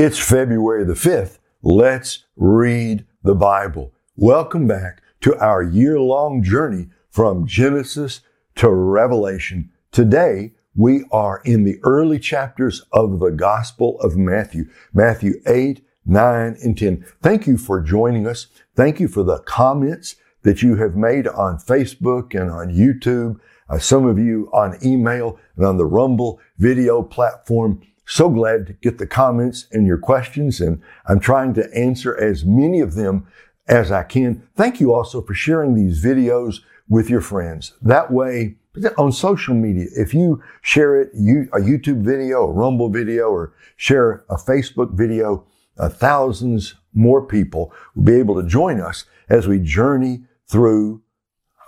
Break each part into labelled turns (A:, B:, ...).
A: It's February the 5th. Let's read the Bible. Welcome back to our year long journey from Genesis to Revelation. Today, we are in the early chapters of the Gospel of Matthew, Matthew 8, 9, and 10. Thank you for joining us. Thank you for the comments that you have made on Facebook and on YouTube. Uh, some of you on email and on the Rumble video platform. So glad to get the comments and your questions, and I'm trying to answer as many of them as I can. Thank you also for sharing these videos with your friends. That way, on social media, if you share it, you, a YouTube video, a Rumble video, or share a Facebook video, uh, thousands more people will be able to join us as we journey through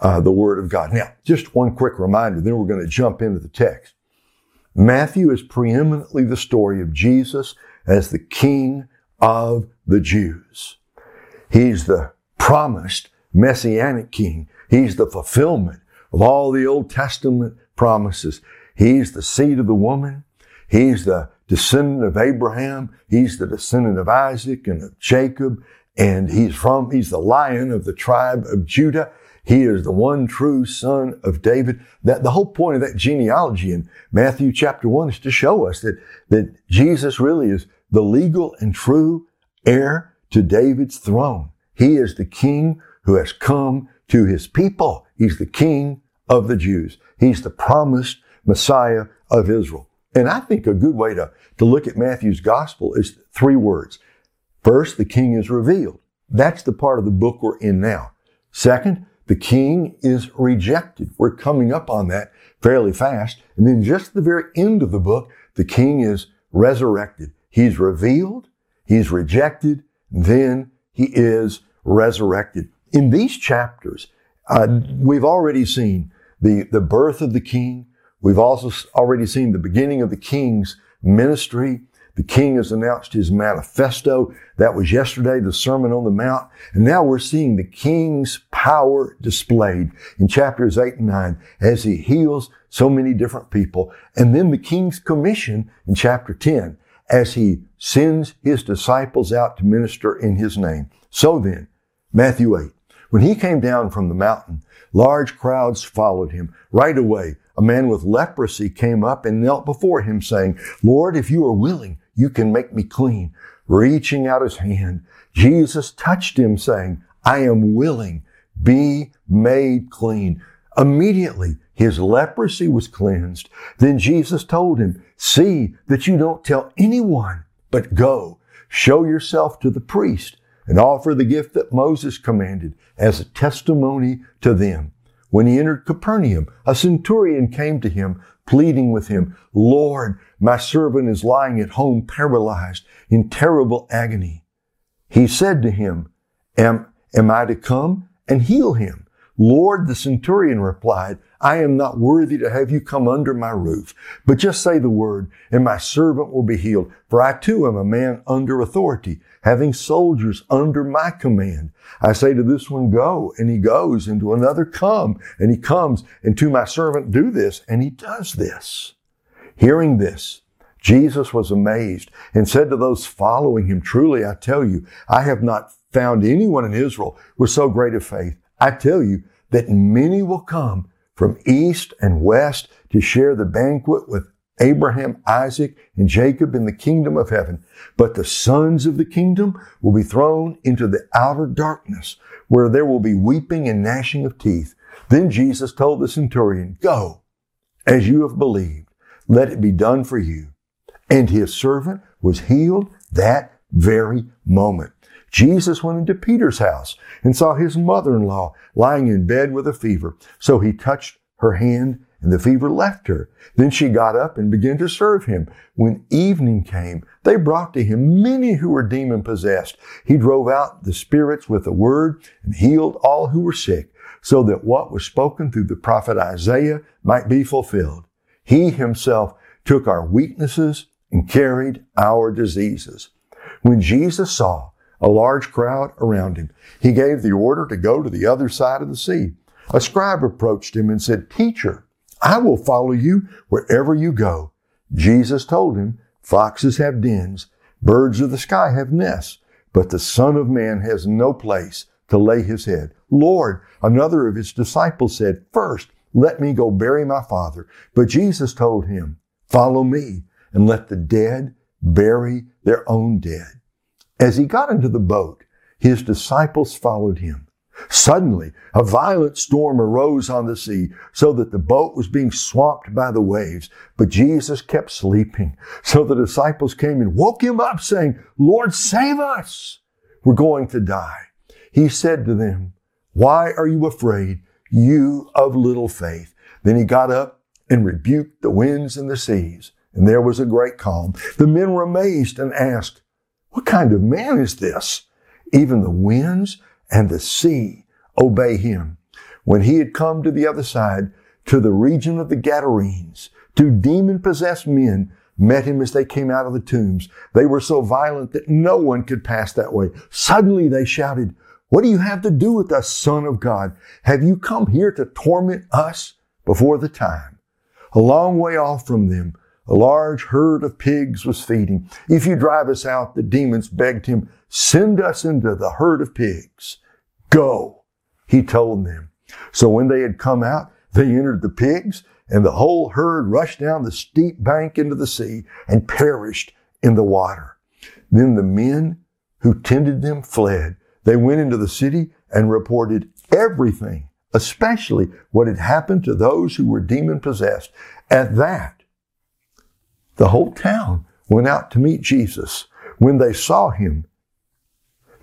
A: uh, the Word of God. Now, just one quick reminder, then we're going to jump into the text. Matthew is preeminently the story of Jesus as the King of the Jews. He's the promised Messianic King. He's the fulfillment of all the Old Testament promises. He's the seed of the woman. He's the descendant of Abraham. He's the descendant of Isaac and of Jacob. And he's from, he's the lion of the tribe of Judah. He is the one true son of David. That the whole point of that genealogy in Matthew chapter one is to show us that, that Jesus really is the legal and true heir to David's throne. He is the king who has come to his people. He's the king of the Jews. He's the promised Messiah of Israel. And I think a good way to, to look at Matthew's gospel is three words. First, the king is revealed. That's the part of the book we're in now. Second, the king is rejected. We're coming up on that fairly fast. And then just at the very end of the book, the king is resurrected. He's revealed, he's rejected, then he is resurrected. In these chapters, uh, we've already seen the, the birth of the king. We've also already seen the beginning of the king's ministry. The king has announced his manifesto. That was yesterday, the Sermon on the Mount. And now we're seeing the king's power displayed in chapters 8 and 9 as he heals so many different people. And then the king's commission in chapter 10 as he sends his disciples out to minister in his name. So then, Matthew 8. When he came down from the mountain, large crowds followed him. Right away, a man with leprosy came up and knelt before him saying, Lord, if you are willing, you can make me clean. Reaching out his hand, Jesus touched him saying, I am willing. Be made clean. Immediately, his leprosy was cleansed. Then Jesus told him, see that you don't tell anyone, but go, show yourself to the priest and offer the gift that Moses commanded as a testimony to them. When he entered Capernaum, a centurion came to him, pleading with him, Lord, my servant is lying at home paralyzed in terrible agony. He said to him, Am, am I to come and heal him? Lord, the centurion replied, I am not worthy to have you come under my roof, but just say the word and my servant will be healed. For I too am a man under authority, having soldiers under my command. I say to this one, go, and he goes, and to another, come, and he comes, and to my servant, do this, and he does this. Hearing this, Jesus was amazed and said to those following him, truly I tell you, I have not found anyone in Israel with so great a faith. I tell you that many will come from east and west to share the banquet with Abraham, Isaac, and Jacob in the kingdom of heaven. But the sons of the kingdom will be thrown into the outer darkness where there will be weeping and gnashing of teeth. Then Jesus told the centurion, go as you have believed. Let it be done for you. And his servant was healed that very moment. Jesus went into Peter's house and saw his mother-in-law lying in bed with a fever. So he touched her hand and the fever left her. Then she got up and began to serve him. When evening came, they brought to him many who were demon possessed. He drove out the spirits with a word and healed all who were sick so that what was spoken through the prophet Isaiah might be fulfilled. He himself took our weaknesses and carried our diseases. When Jesus saw a large crowd around him. He gave the order to go to the other side of the sea. A scribe approached him and said, Teacher, I will follow you wherever you go. Jesus told him, Foxes have dens, Birds of the sky have nests, but the Son of Man has no place to lay his head. Lord, another of his disciples said, First, let me go bury my father. But Jesus told him, Follow me and let the dead bury their own dead. As he got into the boat, his disciples followed him. Suddenly, a violent storm arose on the sea so that the boat was being swamped by the waves. But Jesus kept sleeping. So the disciples came and woke him up saying, Lord, save us. We're going to die. He said to them, Why are you afraid, you of little faith? Then he got up and rebuked the winds and the seas, and there was a great calm. The men were amazed and asked, What kind of man is this? Even the winds and the sea obey him. When he had come to the other side, to the region of the Gadarenes, two demon possessed men met him as they came out of the tombs. They were so violent that no one could pass that way. Suddenly they shouted, What do you have to do with us, Son of God? Have you come here to torment us before the time? A long way off from them, a large herd of pigs was feeding. If you drive us out, the demons begged him, send us into the herd of pigs. Go, he told them. So when they had come out, they entered the pigs and the whole herd rushed down the steep bank into the sea and perished in the water. Then the men who tended them fled. They went into the city and reported everything, especially what had happened to those who were demon possessed. At that, the whole town went out to meet Jesus. When they saw him,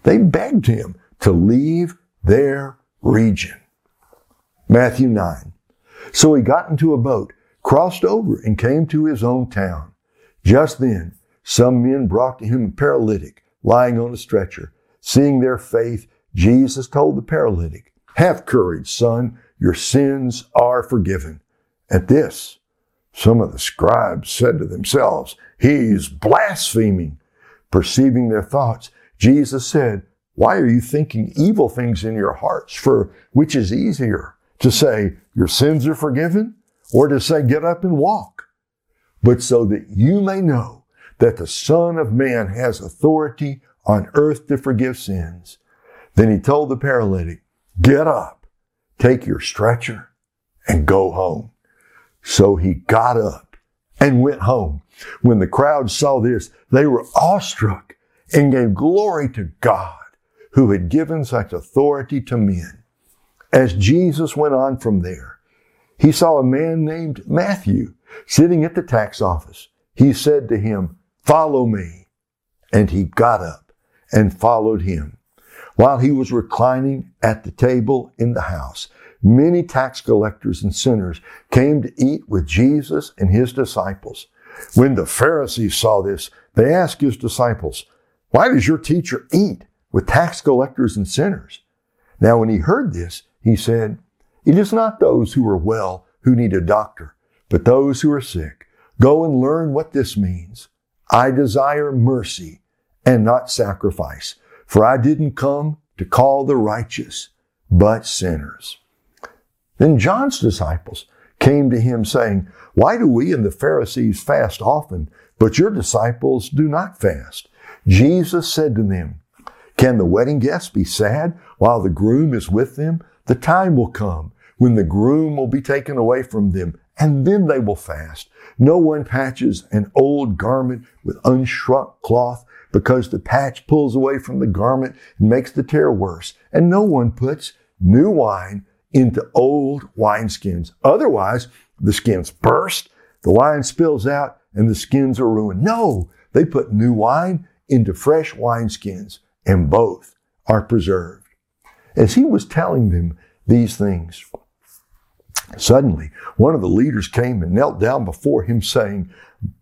A: they begged him to leave their region. Matthew 9. So he got into a boat, crossed over, and came to his own town. Just then, some men brought to him a paralytic lying on a stretcher. Seeing their faith, Jesus told the paralytic, Have courage, son, your sins are forgiven. At this, some of the scribes said to themselves, He's blaspheming. Perceiving their thoughts, Jesus said, Why are you thinking evil things in your hearts? For which is easier? to say your sins are forgiven or to say get up and walk, but so that you may know that the Son of Man has authority on earth to forgive sins. Then he told the paralytic, get up, take your stretcher and go home. So he got up and went home. When the crowd saw this, they were awestruck and gave glory to God who had given such authority to men. As Jesus went on from there, he saw a man named Matthew sitting at the tax office. He said to him, follow me. And he got up and followed him. While he was reclining at the table in the house, many tax collectors and sinners came to eat with Jesus and his disciples. When the Pharisees saw this, they asked his disciples, why does your teacher eat with tax collectors and sinners? Now, when he heard this, he said, It is not those who are well who need a doctor, but those who are sick. Go and learn what this means. I desire mercy and not sacrifice, for I didn't come to call the righteous, but sinners. Then John's disciples came to him saying, Why do we and the Pharisees fast often, but your disciples do not fast? Jesus said to them, Can the wedding guests be sad while the groom is with them? The time will come when the groom will be taken away from them, and then they will fast. No one patches an old garment with unshrunk cloth because the patch pulls away from the garment and makes the tear worse. And no one puts new wine into old wineskins. Otherwise, the skins burst, the wine spills out, and the skins are ruined. No, they put new wine into fresh wineskins, and both are preserved. As he was telling them these things, suddenly one of the leaders came and knelt down before him saying,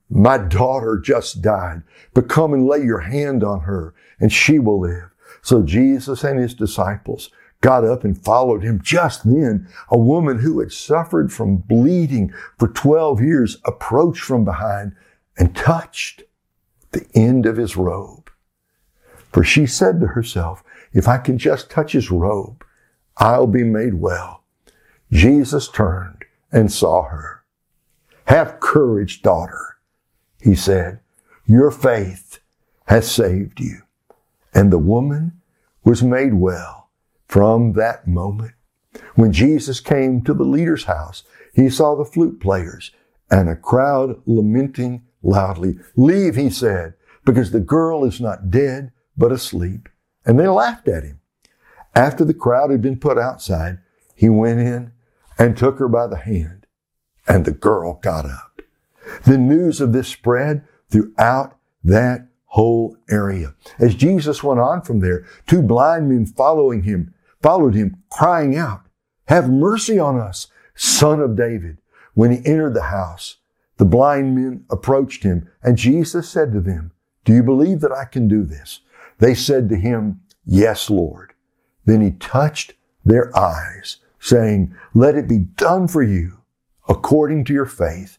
A: my daughter just died, but come and lay your hand on her and she will live. So Jesus and his disciples got up and followed him. Just then, a woman who had suffered from bleeding for 12 years approached from behind and touched the end of his robe. For she said to herself, if I can just touch his robe, I'll be made well. Jesus turned and saw her. Have courage, daughter, he said. Your faith has saved you. And the woman was made well from that moment. When Jesus came to the leader's house, he saw the flute players and a crowd lamenting loudly. Leave, he said, because the girl is not dead, but asleep. And they laughed at him. After the crowd had been put outside, he went in and took her by the hand, and the girl got up. The news of this spread throughout that whole area. As Jesus went on from there, two blind men following him, followed him, crying out, Have mercy on us, son of David. When he entered the house, the blind men approached him, and Jesus said to them, Do you believe that I can do this? They said to him, Yes, Lord. Then he touched their eyes, saying, Let it be done for you according to your faith.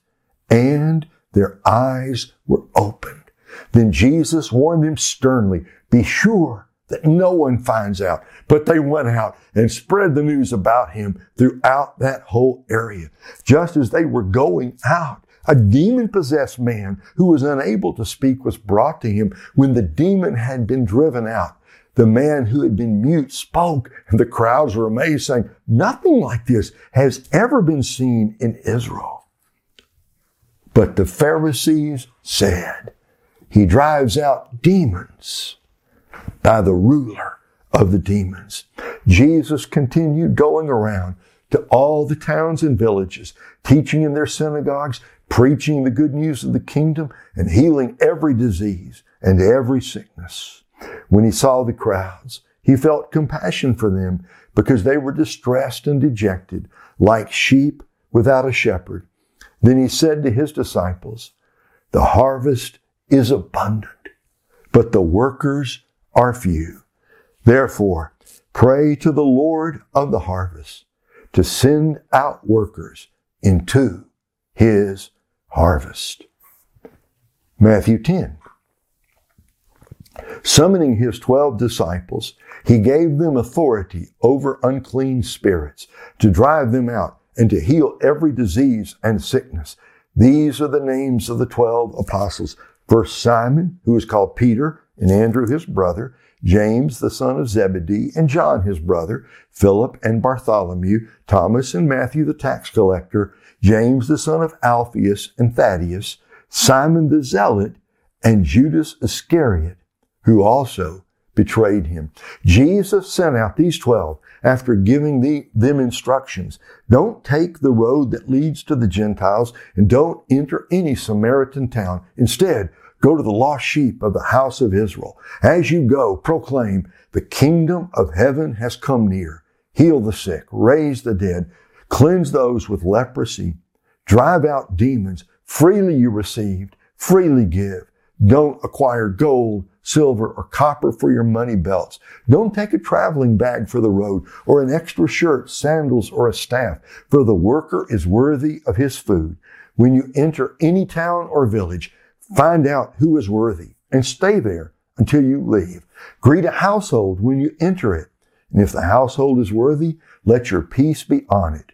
A: And their eyes were opened. Then Jesus warned them sternly, Be sure that no one finds out. But they went out and spread the news about him throughout that whole area. Just as they were going out, a demon possessed man who was unable to speak was brought to him when the demon had been driven out. The man who had been mute spoke, and the crowds were amazed, saying, Nothing like this has ever been seen in Israel. But the Pharisees said, He drives out demons by the ruler of the demons. Jesus continued going around to all the towns and villages, teaching in their synagogues, preaching the good news of the kingdom, and healing every disease and every sickness. When he saw the crowds, he felt compassion for them because they were distressed and dejected, like sheep without a shepherd. Then he said to his disciples, The harvest is abundant, but the workers are few. Therefore, pray to the Lord of the harvest to send out workers into his harvest. Matthew 10. Summoning his twelve disciples, he gave them authority over unclean spirits to drive them out and to heal every disease and sickness. These are the names of the twelve apostles. First Simon, who is called Peter, and Andrew his brother, James the son of Zebedee, and John his brother, Philip and Bartholomew, Thomas and Matthew the tax collector, James the son of Alphaeus and Thaddeus, Simon the zealot, and Judas Iscariot, who also betrayed him. Jesus sent out these twelve after giving the, them instructions. Don't take the road that leads to the Gentiles and don't enter any Samaritan town. Instead, go to the lost sheep of the house of Israel. As you go, proclaim the kingdom of heaven has come near. Heal the sick, raise the dead, cleanse those with leprosy, drive out demons. Freely you received, freely give. Don't acquire gold, silver, or copper for your money belts. Don't take a traveling bag for the road or an extra shirt, sandals, or a staff, for the worker is worthy of his food. When you enter any town or village, find out who is worthy and stay there until you leave. Greet a household when you enter it. And if the household is worthy, let your peace be on it.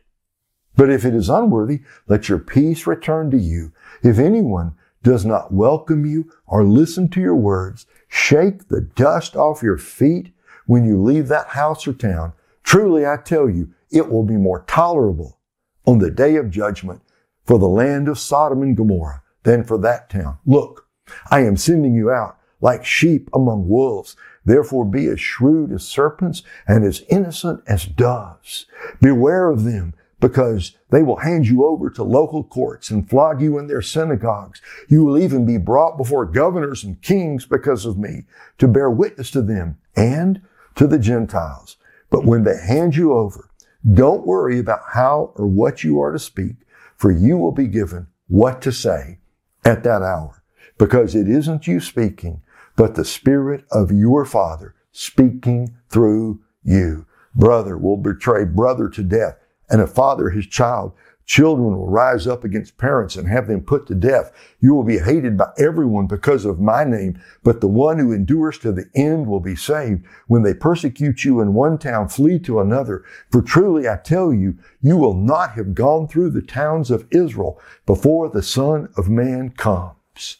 A: But if it is unworthy, let your peace return to you. If anyone does not welcome you or listen to your words, shake the dust off your feet when you leave that house or town. Truly, I tell you, it will be more tolerable on the day of judgment for the land of Sodom and Gomorrah than for that town. Look, I am sending you out like sheep among wolves. Therefore be as shrewd as serpents and as innocent as doves. Beware of them because they will hand you over to local courts and flog you in their synagogues. You will even be brought before governors and kings because of me to bear witness to them and to the Gentiles. But when they hand you over, don't worry about how or what you are to speak, for you will be given what to say at that hour, because it isn't you speaking, but the Spirit of your Father speaking through you. Brother will betray brother to death and a father his child. Children will rise up against parents and have them put to death. You will be hated by everyone because of my name, but the one who endures to the end will be saved. When they persecute you in one town, flee to another. For truly I tell you, you will not have gone through the towns of Israel before the Son of Man comes.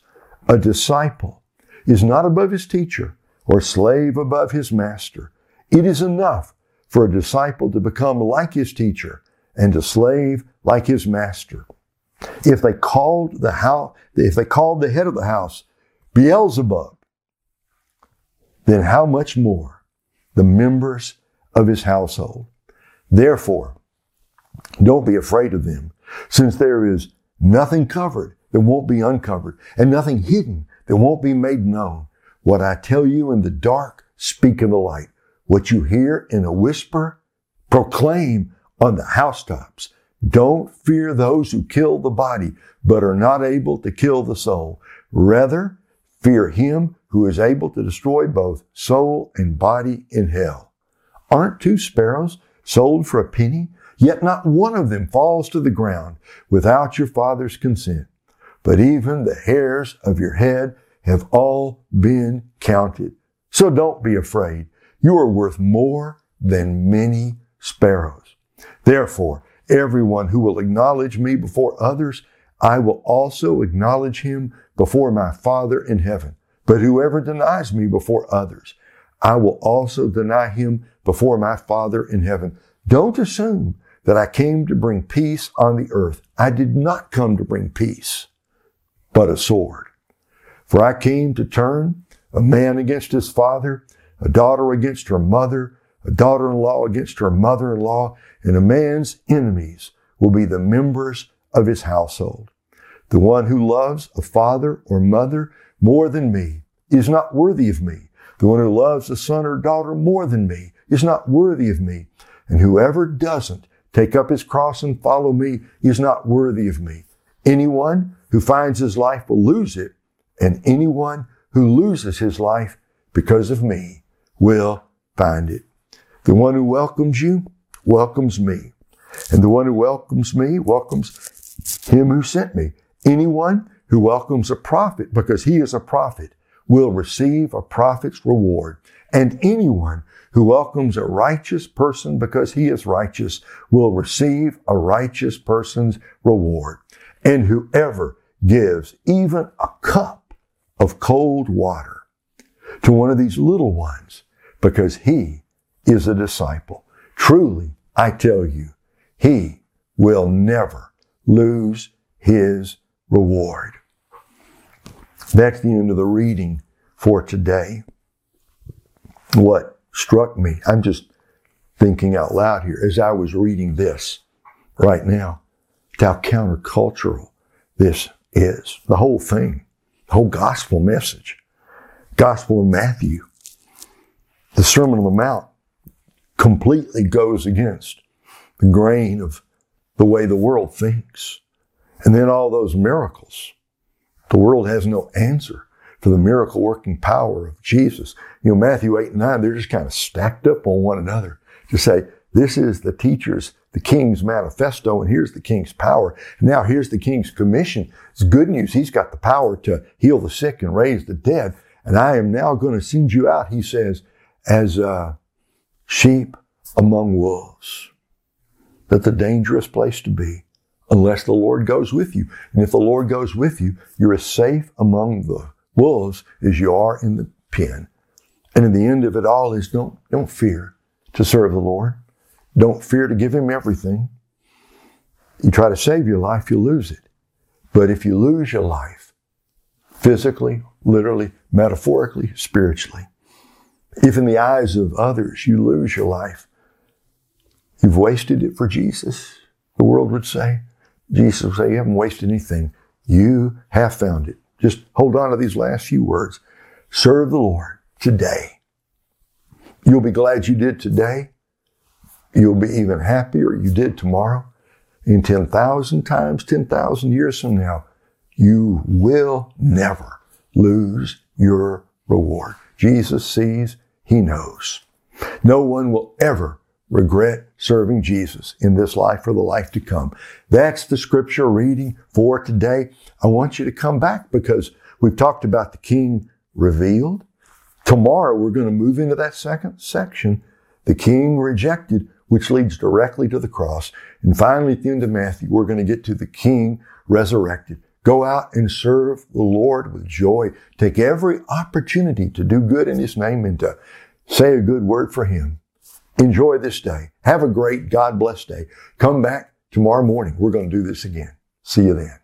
A: A disciple is not above his teacher, or slave above his master. It is enough for a disciple to become like his teacher and a slave like his master. If they called the house, if they called the head of the house Beelzebub, then how much more the members of his household? Therefore, don't be afraid of them, since there is nothing covered that won't be uncovered, and nothing hidden that won't be made known. What I tell you in the dark, speak in the light. What you hear in a whisper, proclaim on the housetops. Don't fear those who kill the body, but are not able to kill the soul. Rather, fear him who is able to destroy both soul and body in hell. Aren't two sparrows sold for a penny? Yet not one of them falls to the ground without your father's consent. But even the hairs of your head have all been counted. So don't be afraid. You are worth more than many sparrows. Therefore, everyone who will acknowledge me before others, I will also acknowledge him before my Father in heaven. But whoever denies me before others, I will also deny him before my Father in heaven. Don't assume that I came to bring peace on the earth. I did not come to bring peace, but a sword. For I came to turn a man against his father, a daughter against her mother, a daughter-in-law against her mother-in-law, and a man's enemies will be the members of his household. The one who loves a father or mother more than me is not worthy of me. The one who loves a son or daughter more than me is not worthy of me. And whoever doesn't take up his cross and follow me is not worthy of me. Anyone who finds his life will lose it, and anyone who loses his life because of me will find it. The one who welcomes you welcomes me. And the one who welcomes me welcomes him who sent me. Anyone who welcomes a prophet because he is a prophet will receive a prophet's reward. And anyone who welcomes a righteous person because he is righteous will receive a righteous person's reward. And whoever gives even a cup of cold water to one of these little ones because he is a disciple. Truly, I tell you, he will never lose his reward. That's the end of the reading for today. What struck me, I'm just thinking out loud here as I was reading this right now, how countercultural this is. The whole thing, the whole gospel message. Gospel of Matthew, the Sermon on the Mount completely goes against the grain of the way the world thinks. And then all those miracles. The world has no answer for the miracle working power of Jesus. You know, Matthew 8 and 9, they're just kind of stacked up on one another to say, this is the teacher's, the king's manifesto, and here's the king's power. Now here's the king's commission. It's good news. He's got the power to heal the sick and raise the dead. And I am now going to send you out, he says, as uh, sheep among wolves. That's a dangerous place to be unless the Lord goes with you. And if the Lord goes with you, you're as safe among the wolves as you are in the pen. And in the end of it all is don't, don't fear to serve the Lord. Don't fear to give Him everything. You try to save your life, you lose it. But if you lose your life, physically, literally, metaphorically, spiritually, if in the eyes of others you lose your life, you've wasted it for Jesus, the world would say. Jesus would say, You haven't wasted anything. You have found it. Just hold on to these last few words. Serve the Lord today. You'll be glad you did today. You'll be even happier you did tomorrow. In 10,000 times, 10,000 years from now, you will never lose your reward. Jesus sees, He knows. No one will ever regret serving Jesus in this life or the life to come. That's the scripture reading for today. I want you to come back because we've talked about the King revealed. Tomorrow we're going to move into that second section, the King rejected, which leads directly to the cross. And finally, at the end of Matthew, we're going to get to the King resurrected. Go out and serve the Lord with joy. Take every opportunity to do good in His name and to say a good word for Him. Enjoy this day. Have a great God bless day. Come back tomorrow morning. We're going to do this again. See you then.